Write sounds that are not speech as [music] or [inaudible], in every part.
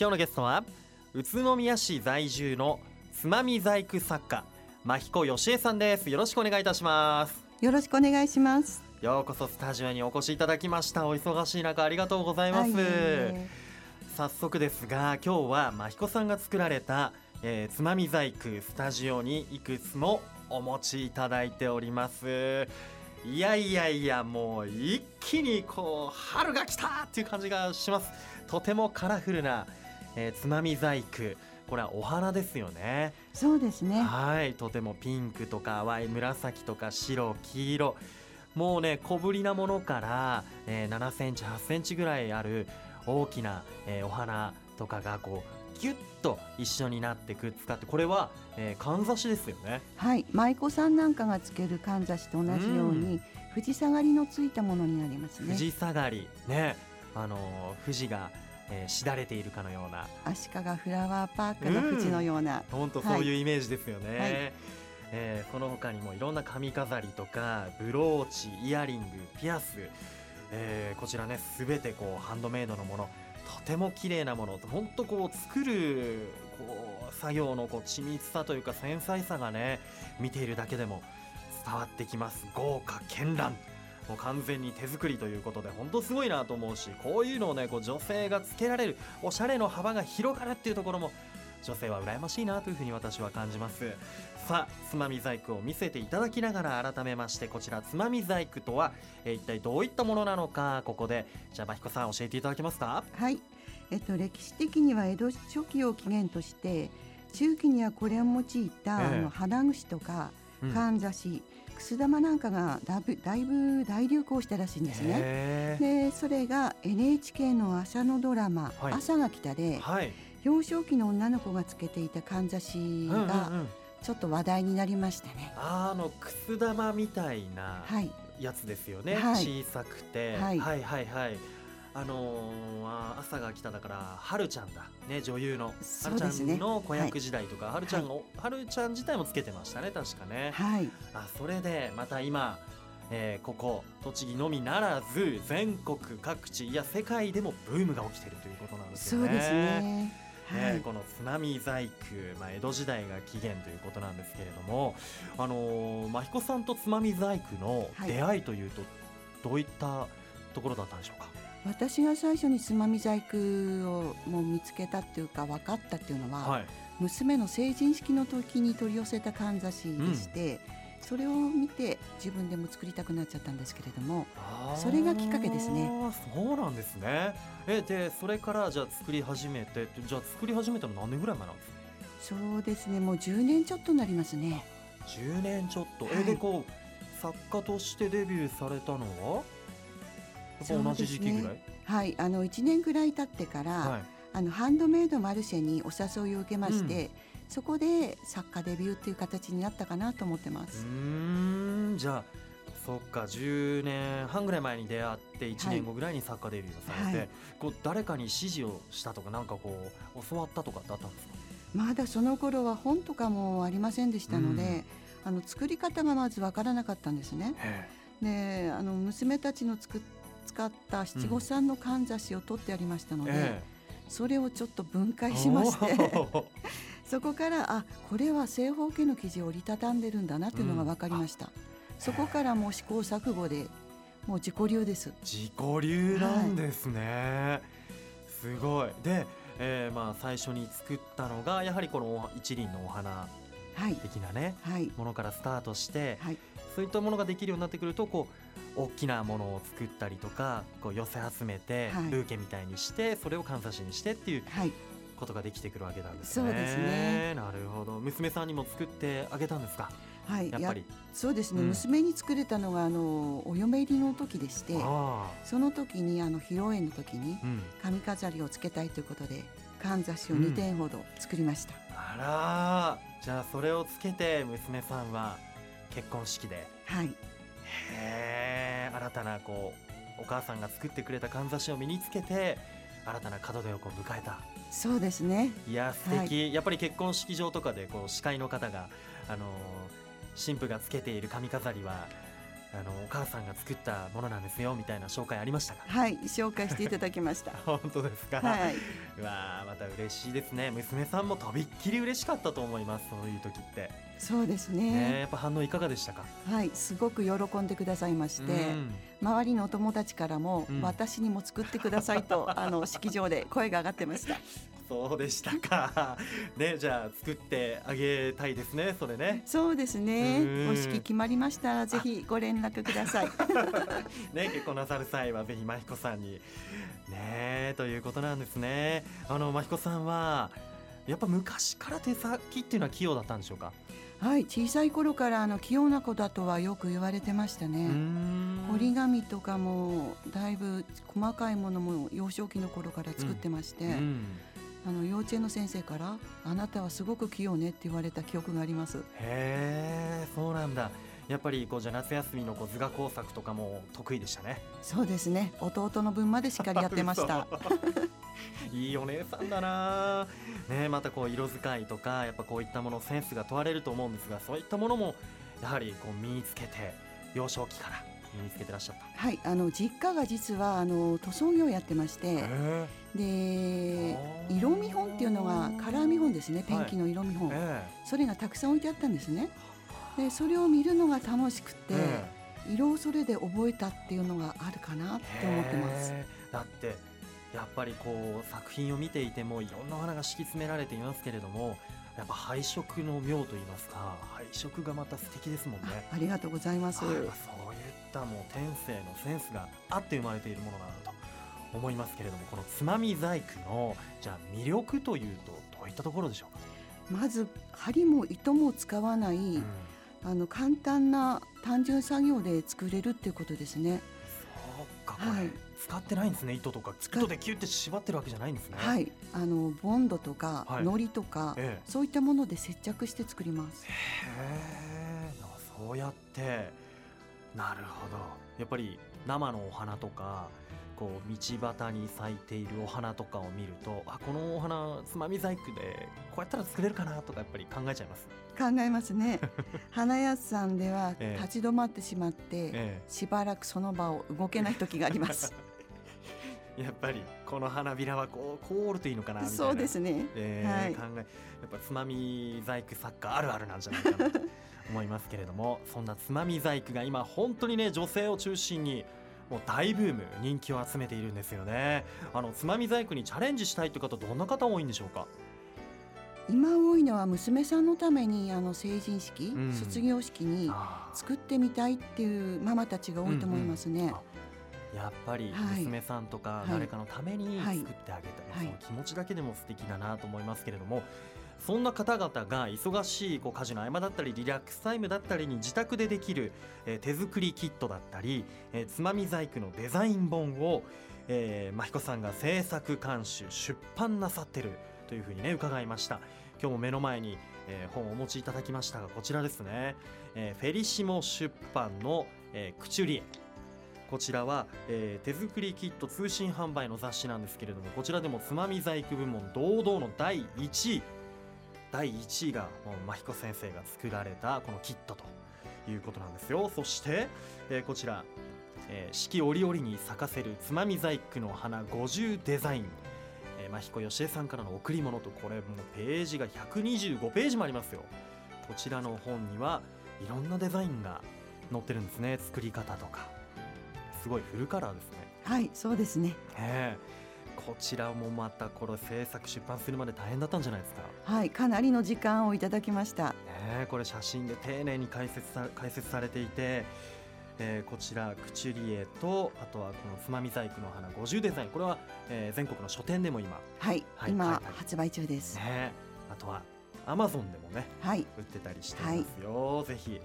今日のゲストは宇都宮市在住のつまみ細工作家真彦義恵さんです。よろしくお願いいたします。よろしくお願いします。ようこそスタジオにお越しいただきました。お忙しい中ありがとうございます、早速ですが今日は真彦さんが作られた、えー、つまみ細工スタジオにいくつもお持ちいただいております。いやいやいやもう一気にこう春が来たっていう感じがします。とてもカラフルな、えー、つまみ細工。これはお花ですよね。そうですね。はい。とてもピンクとか淡い紫とか白黄色。もうね小ぶりなものから、えー、7センチ8センチぐらいある大きな、えー、お花とかがこうギュッと一緒になってくっつかってこれは、えー、かんざしですよね。はい。舞妓さんなんかがつけるかんざしと同じように、富士下がりのついたものになりますね。富士下がり。ね。あの富士がえー、しだれているかのような。足利フラワーパークの富士のような。本当、うん、そういうイメージですよね、はい、えー、この他にもいろんな髪飾りとかブローチイヤリングピアス、えー、こちらねすべてこうハンドメイドのもの。とても綺麗なもの。本当こう作るこう作業のこう緻密さというか繊細さがね見ているだけでも伝わってきます。豪華絢爛もう完全に手作りということで本当すごいなと思うしこういうのをねこう女性がつけられるおしゃれの幅が広がるっていうところも女性は羨ましいなというふうに私は感じます。さあつまみ細工を見せていただきながら改めましてこちらつまみ細工とは、えー、一体どういったものなのかここでじゃあ真彦さん教えていただけますか？はい。えっと歴史的には江戸初期を起源として中期にはこれを用いた、えー、あの花串とかかんざし、くす玉なんかがだぶだいぶ大流行したらしいんですね。でそれが NHK の朝のドラマ「はい、朝が来たで」はい、幼少期の女の子がつけていたかんざしがちょっと話題になりましたね。あのくす玉みたいなやつですよね、はい、小さくて、はい、はいはいはいあのー、朝が来ただからはるちゃんだ。ね女優の、はるちゃんの子役時代とか、はい、はるちゃんが、はるちゃん自体もつけてましたね確かね。はい、あそれでまた今えー、ここ栃木のみならず全国各地いや世界でもブームが起きているということなんですよね。そうですね。はい、この津波細工、まあ、江戸時代が起源ということなんですけれども、あのー、真彦さんとつまみ細工の出会いというと、どういったところだったんでしょうか？私が最初につまみ細工をもう見つけたっていうか分かったっていうのは、はい、娘の成人式の時に取り寄せたかんざしでして、うん、それを見て自分でも作りたくなっちゃったんですけれどもそれがきっかけですね。そうなんですね。えでそれからじゃあ作り始めてじゃあ作り始めたの何年ぐらい前なんですか？そうですね。もう10年ちょっとになりますね。10年ちょっと、はい、えでこう作家としてデビューされたのは？同じ時期ぐらい、ね、はいあの1年ぐらい経ってから、はい、あのハンドメイドマルシェにお誘いを受けまして、うん、そこで作家デビューっていう形になったかなと思ってます。うんじゃあそっか10年半ぐらい前に出会って1年後ぐらいに作家デビューをされて、はい、こう誰かに指示をしたとかなんかこう教わったとかってあったんですか？まだその頃は本とかもありませんでしたので、うん、あの作り方がまず分からなかったんですね。であの娘たちの作っ使った七五三のかんざしを取ってありましたので、うん。えそれをちょっと分解しまして [laughs] そこからあこれは正方形の生地を折りたたんでるんだなっていうのが分かりました、うん、そこからもう試行錯誤でもう自己流です。自己流なんですね、はい、すごい。で、えー、まあ最初に作ったのがやはりこの一輪のお花的なね、はい、ものからスタートして、はい、そういったものができるようになってくるとこう大きなものを作ったりとかこう寄せ集めて、ブーケみたいにしてそれをかんざしにしてっていうことができてくるわけなんですね。そうですね。なるほど。娘さんにも作ってあげたんですか？はい、やっぱり。そうですね、うん、娘に作れたのがあのお嫁入りの時でしてその時にあの披露宴の時に髪飾りをつけたいということでかんざしを2点ほど作りました、うん、あらじゃあそれをつけて娘さんは結婚式で。はい。へえ新たなこうお母さんが作ってくれたかんざしを身につけて新たな門出をこう迎えた。そうですね。いや素敵、はい、やっぱり結婚式場とかでこう司会の方があのー、新婦がつけている髪飾りはあのお母さんが作ったものなんですよみたいな紹介ありましたか？はい。紹介していただきました。[laughs] 本当ですか、はい、うわまた嬉しいですね。娘さんもとびっきり嬉しかったと思いますそういう時ってそうですね。ねやっぱ反応いかがでしたか？はいすごく喜んでくださいまして、うん。周りのお友達からも、うん。私にも作ってくださいと [laughs] あの式場で声が上がってました。そうでしたか。ねじゃあ作ってあげたいですねそれね。そうですね。うん。お式決まりましたらぜひご連絡ください。[laughs] ね結婚なさる際はぜひ真彦さんに。ねということなんですね。あの真彦さんはやっぱ昔から手先っていうのは器用だったんでしょうか？はい小さい頃からあの器用な子だとはよく言われてましたね。ん。折り紙とかもだいぶ細かいものも幼少期の頃から作ってまして、うん。あの幼稚園の先生から「あなたはすごく器用ね」って言われた記憶があります。へえそうなんだ。やっぱりこうじゃあ夏休みのこう図画工作とかも得意でしたね。そうですね。弟の分までしっかりやってました。[laughs] 嘘 [laughs] いいお姉さんだな。ねまたこう色使いとかやっぱこういったものセンスが問われると思うんですがそういったものもやはりこう身につけて幼少期から身につけてらっしゃった。はいあの実家が実はあの塗装業をやってましてへで色見本っていうのがカラー見本ですねペンキの色見本、えそれがたくさん置いてあったんですね。でそれを見るのが楽しくて、え色をそれで覚えたっていうのがあるかなって思ってます。だってやっぱりこう作品を見ていてもいろんなお花が敷き詰められていますけれどもやっぱ配色の妙といいますか配色がまた素敵ですもんね。あありがとうございます、はいそういったもう天性のセンスがあって生まれているものだなと思いますけれどもこのつまみ細工のじゃあ魅力というとどういったところでしょうか、まず針も糸も使わない、うん。あの簡単な単純作業で作れるっていうことですね。そうかこれ、はい使ってないんですね糸とか。糸でキュッて縛ってるわけじゃないんですね。はい。あのボンドとか、はい。糊とか、ええ。そういったもので接着して作ります。へえ。そうやって。なるほど。やっぱり生のお花とかこう道端に咲いているお花とかを見るとあこのお花つまみ細工でこうやったら作れるかなとかやっぱり考えちゃいます、考えますね。[laughs] 花屋さんではええ。立ち止まってしまって、えしばらくその場を動けない時があります。え、[laughs] やっぱりこの花びらはこうこるといいのかなみたいな。そうですね。えーはい。考えやっぱつまみ細工作家あるあるなんじゃないかなと思いますけれども [laughs] そんなつまみ細工が今本当にね女性を中心にもう大ブーム人気を集めているんですよね。あのつまみ細工にチャレンジしたいって方どんな方多いんでしょうか？今多いのは娘さんのためにあの成人式、うん。卒業式にあ作ってみたいっていうママたちが多いと思いますね、ーやっぱりはい。娘さんとかはい。誰かのためにはい作ってあげた、はい。その気持ちだけでも素敵だなと思いますけれどもそんな方々が忙しいこう家事の合間だったりリラックスタイムだったりに自宅でできる、えー手作りキットだったり、えーつまみ細工のデザイン本を、えー、真彦さんが制作監修出版なさってるというふうにね伺いました。今日も目の前に、えー本をお持ちいただきましたがこちらですね、えーフェリシモ出版の、えークチュリエこちらは、えー手作りキット通信販売の雑誌なんですけれどもこちらでもつまみ細工部門堂々の第1位。第1位がもう真彦先生が作られたこのキットということなんですよ。そして、えーこちら、えー四季折々に咲かせるつまみ細工の花50デザイン、えー、真彦よしえさんからの贈り物とこれもうページが125ページもありますよ。こちらの本にはいろんなデザインが載ってるんですね。作り方とか。すごいフルカラーですね。はいそうですね。ええ。こちらもまたこれ制作出版するまで大変だったんじゃないですか。はいかなりの時間をいただきました。ねえこれ写真で丁寧に解説さ解説されていて、えーこちらクチュリエとあとはこのつまみ細工の花50デザイン。これは、えー全国の書店でも今はい、はい今発売中です、ねあとはアマゾンでもねはい。売ってたりしていますよ、ぜひ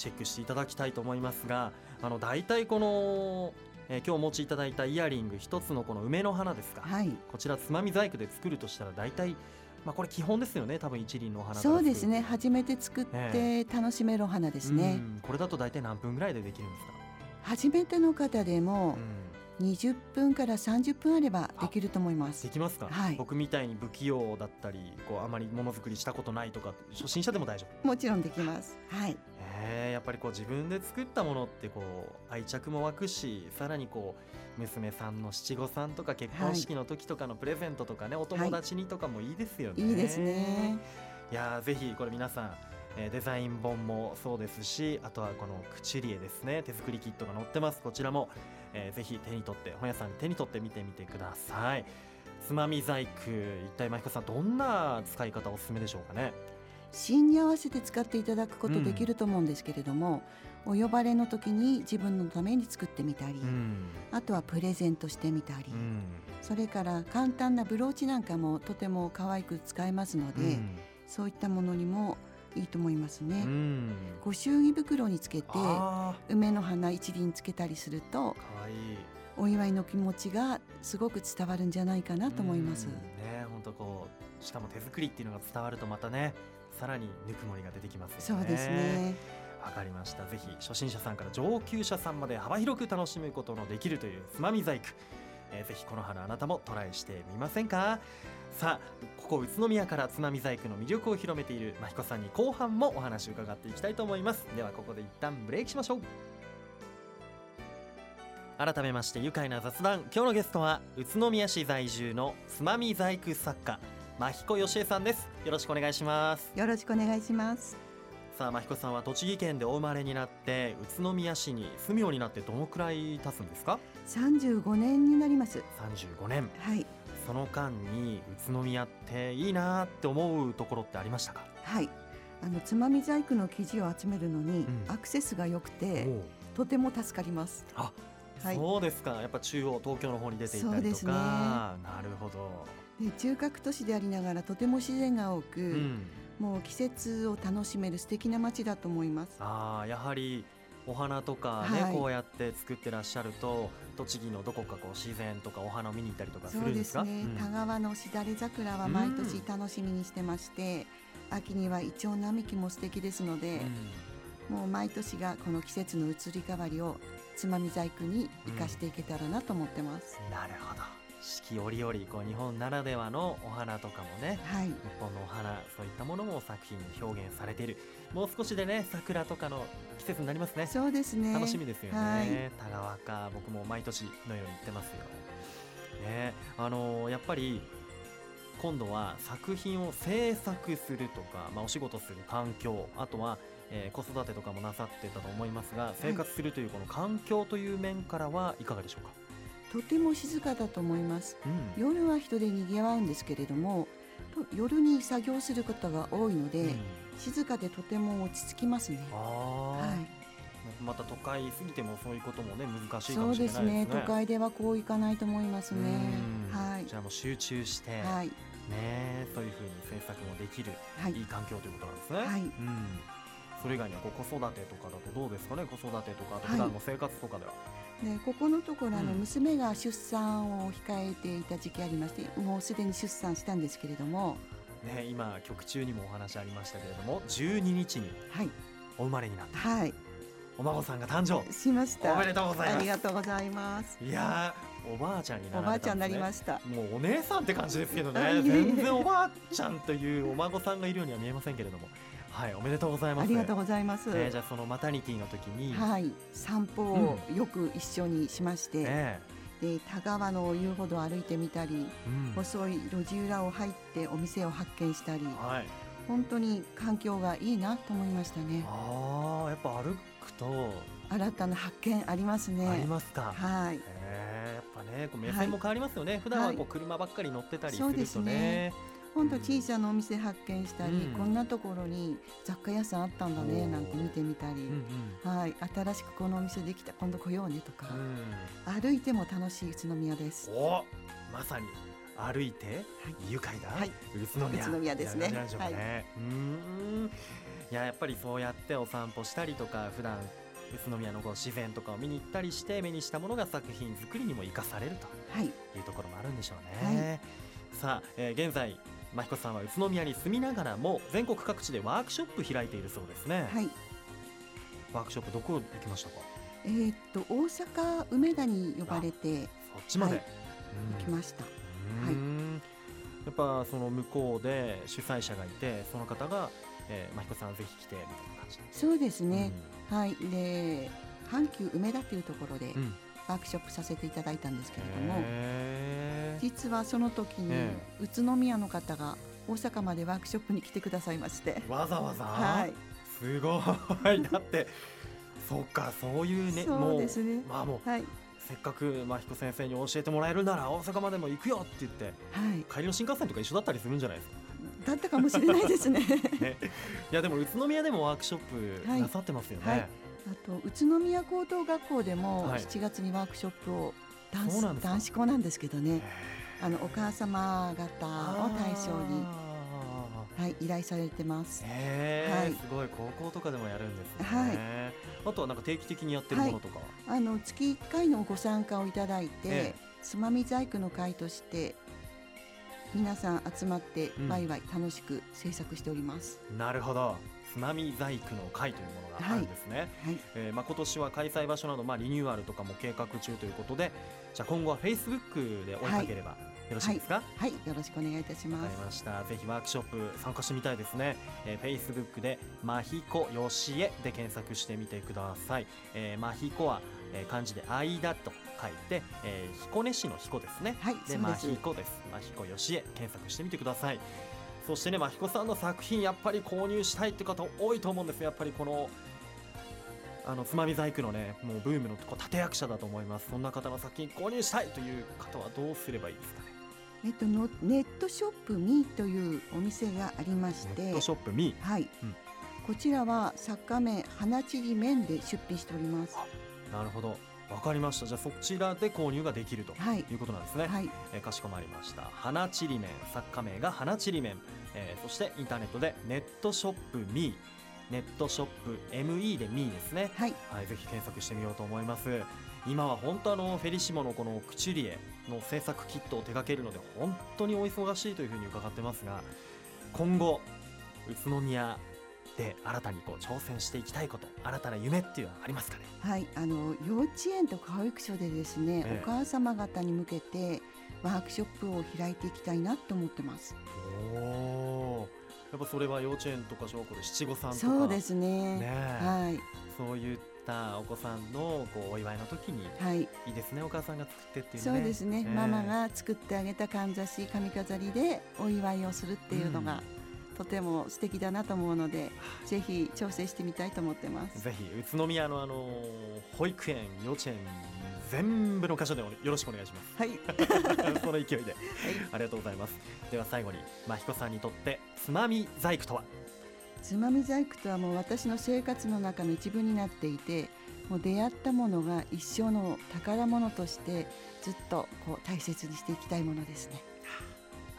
チェックしていただきたいと思いますがあの大体この、えー今日お持ちいただいたイヤリング一つのこの梅の花ですか、はい。こちらつまみ細工で作るとしたら大体まあこれ基本ですよね。多分一輪のお花そうですね。初めて作って楽しめるお花ですね、うん。これだと大体何分ぐらいでできるんですか、初めての方でも20分から30分あればできると思います。できますか、はい。僕みたいに不器用だったりこうあまりものづくりしたことないとか初心者でも大丈夫。もちろんできます。はいっぱりこう自分で作ったものってこう愛着も湧くしさらにこう娘さんの七五三とか結婚式の時とかのプレゼントとかね、お友達にとかもいいですよね、いいですね。いやーぜひこれ皆さん、えーデザイン本もそうですしあとはこのクチュリエですね。手作りキットが載ってます。こちらも、えーぜひ手に取って本屋さんに手に取って見てみてください。つまみ細工。一体真彦さんどんな使い方おすすめでしょうかね？シーンに合わせて使っていただくことできると思うんですけれども、お呼ばれの時に自分のために作ってみたり、うん。あとはプレゼントしてみたり、うん。それから簡単なブローチなんかもとても可愛く使えますので、そういったものにもいいと思いますね。うん。ご祝儀袋につけてあ梅の花一輪つけたりするとお祝いの気持ちがすごく伝わるんじゃないかなと思います。うん。ね本当こうしかも手作りっていうのが伝わるとまたねさらにぬくもりが出てきますよね。そうですね。わかりました。ぜひ初心者さんから上級者さんまで幅広く楽しむことのできるというつまみ細工、えーぜひこの春あなたもトライしてみませんか？さあここ宇都宮からつまみ細工の魅力を広めている真彦さんに後半もお話を伺っていきたいと思います。ではここで一旦ブレイクしましょう。改めまして愉快な雑談。今日のゲストは宇都宮市在住のつまみ細工作家真彦よしえさんです。よろしくお願いします。よろしくお願いします。さあ真彦さんは栃木県でお生まれになって宇都宮市に住むようになってどのくらい経つんですか？35年になります。35年。はい。その間に宇都宮っていいなって思うところってありましたか？はい。あのつまみ細工の生地を集めるのに、うん。アクセスが良くておう。とても助かります。あ、はい。そうですか。やっぱ中央東京の方に出ていたりとそうですね。か、なるほど、で中核都市でありながらとても自然が多く、うん、もう季節を楽しめる素敵な街だと思います。あーやはりお花とかね、はいこうやって作ってらっしゃると栃木のどこかこう自然とかお花を見に行ったりとかすそるですか？うんですね。田川のしだれ桜は毎年楽しみにしてまして、秋にはイチョウ並木も素敵ですので、もう毎年がこの季節の移り変わりをつまみ細工に生かしていけたらなと思ってます。うんなるほど四季折々こう日本ならではのお花とかもねはい。日本のお花そういったものも作品に表現されている。もう少しでね桜とかの季節になりますね。そうですね。楽しみですよね、はい。田川か僕も毎年のように行ってますよ。ね。あのーやっぱり今度は作品を制作するとか、まあ、お仕事する環境あとは、えー子育てとかもなさってたと思いますが生活するというこの環境という面からはいかがでしょうか、とても静かだと思います。うん夜は人で賑わうんですけれども、と夜に作業することが多いので、うん静かでとても落ち着きますね。あはーい。また都会すぎてもそういうこともね難しいかもしれないですねですね。都会ではこういかないと思いますね。うんはいじ。ゃあもう集中して、はい。ねそういうふうに制作もできるはいいい環境ということなんですね。はいうん。それ以外にはこう子育てとかだとどうですかね？子育てとかあとはい普段の生活とかでは。でここのところあのうん。娘が出産を控えていた時期ありまして、もうすでに出産したんですけれども、ね今曲中にもお話ありましたけれども、12日にはい。お生まれになった。はい。お孫さんが誕生。しました。おめでとうございます。ありがとうございます。いやーおばあちゃんになおばあちゃんになりました。もうお姉さんって感じですけどね。全然おばあちゃんというお孫さんがいるようには見えませんけれどもはいおめでとうございます。ありがとうございます。えーじゃあそのマタニティの時に、はい、散歩をよく一緒にしまして、えで田川の遊歩道を歩いてみたり、えうん。細い路地裏を入ってお店を発見したり、はい。本当に環境がいいなと思いましたね。ああやっぱ歩くと。新たな発見ありますね。ありますか、はい、へえやっぱねこう目線も変わりますよね、普段はこう車ばっかり乗ってたりするとね。ね本当小さなお店発見したり、うん。こんなところに雑貨屋さんあったんだねなんて見てみたり。うん、うん。はい、新しくこのお店できた今度来ようねとか、うん。歩いても楽しい宇都宮です。おまさに。歩いて愉快だ、はい。宇都宮。宇都宮ですね。いやなんでしょうん。いややっぱりそうやってお散歩したりとか普段宇都宮のこう自然とかを見に行ったりして目にしたものが作品作りにも生かされるとはい、いうところもあるんでしょうね。さあ、えー現在真彦さんは宇都宮に住みながらも全国各地でワークショップ開いているそうですね。はい、ワークショップどこ行きましたか？えー、っと大阪梅田に呼ばれてそっちまで、はい、行きました。はい。やっぱその向こうで主催者がいてその方が、えー、真彦さんぜひ来てみたいな感じそうですね、うん、はい。で阪急梅田というところでワークショップさせていただいたんですけれども、実はその時に宇都宮の方が大阪までワークショップに来てくださいまして。わざわざ、はい、すごい。[laughs] だってそうかそういうねそうですね。まあもう、はい、せっかく真彦先生に教えてもらえるなら大阪までも行くよって言って、はい、帰りの新幹線とか一緒だったりするんじゃないですか？だったかもしれないですね。[laughs] ね、いやでも宇都宮でもワークショップなさってますよね、はいあと宇都宮高等学校でも7月にワークショップを男子男子校なんですけどね。あのお母様方を対象にはい依頼されてます。はい、すごい高校とかでもやるんですね。はい。あとはなんか定期的にやってるものとか、はい、あの月1回のご参加をいただいて、つまみ細工の会として皆さん集まってワイワイ楽しく制作しております。うん、なるほど。つまみ細工の会というものがあるんですね。はい。はい、えー、まあ今年は開催場所などまあリニューアルとかも計画中ということで、じゃあ今後はフェイスブックで追いかければ、はい。よろしいですか、はい、はい、よろしくお願いいたします。わかりました。ぜひワークショップ参加してみたいですね、えー、Facebook でまひこよしえで検索してみてください、えー、まひこは、えー、漢字で間と書いて、えー、彦根市の彦ですね。はい。でまひこです。まひこよしえ検索してみてくださいそしてねまひこさんの作品やっぱり購入したいって方多いと思うんですやっぱりこのあのつまみ細工のねもうブームの立役者だと思います。そんな方の作品購入したいという方はどうすればいいですかね？えっと、のネットショップミーというお店がありまして。ネットショップミー？はい、うん、こちらは作家名花ちり麺で出品しております。なるほど。わかりました。じゃあそちらで購入ができるとい。うことなんですね、はい、えー、かしこまりました。花ちり麺作家名が花ちり麺、えー、そしてインターネットでネットショップミー。ネットショップ ME でミーですね、はい、はい、ぜひ検索してみようと思います。今は本当あのフェリシモのこのクチュリエの制作キットを手掛けるので本当にお忙しいというふうに伺ってますが今後宇都宮で新たにこう挑戦していきたいこと新たな夢っていうのはありますかね？はいあの幼稚園とか保育所でですね、ええ、お母様方に向けてワークショップを開いていきたいなと思ってます。おやっぱそれは幼稚園とか小学校で七五三とか。そうですね。ねはい。そういったお子さんのこうお祝いの時に、はい、いいですねお母さんが作ってっていう、ね、そうですね、えー、ママが作ってあげたかんざし髪飾りでお祝いをするっていうのが、うん、とても素敵だなと思うので、ぜひ挑戦してみたいと思ってます。ぜひ宇都宮のあの保育園幼稚園全部の箇所でよろしくお願いします。はい。[laughs] その勢いで、はい、ありがとうございます。では最後に真彦さんにとってつまみ細工とは？つまみ細工とはもう私の生活の中の一部になっていてもう出会ったものが一生の宝物としてずっとこう大切にしていきたいものですね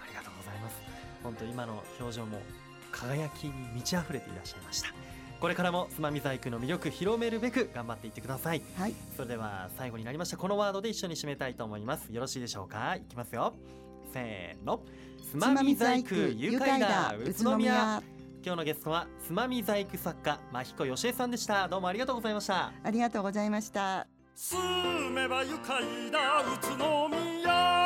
ありがとうございます本当今の表情も輝きに満ち溢れていらっしゃいましたこれからもつまみ細工の魅力広めるべく頑張っていってください、はい、それでは最後になりました。このワードで一緒に締めたいと思います。よろしいでしょうか？いきますよ。せーの。つまみ細工愉快だ宇都宮。今日のゲストはつまみ細工作家真彦よしえさんでした。どうもありがとうございました。ありがとうございました。住めば愉快だ宇都宮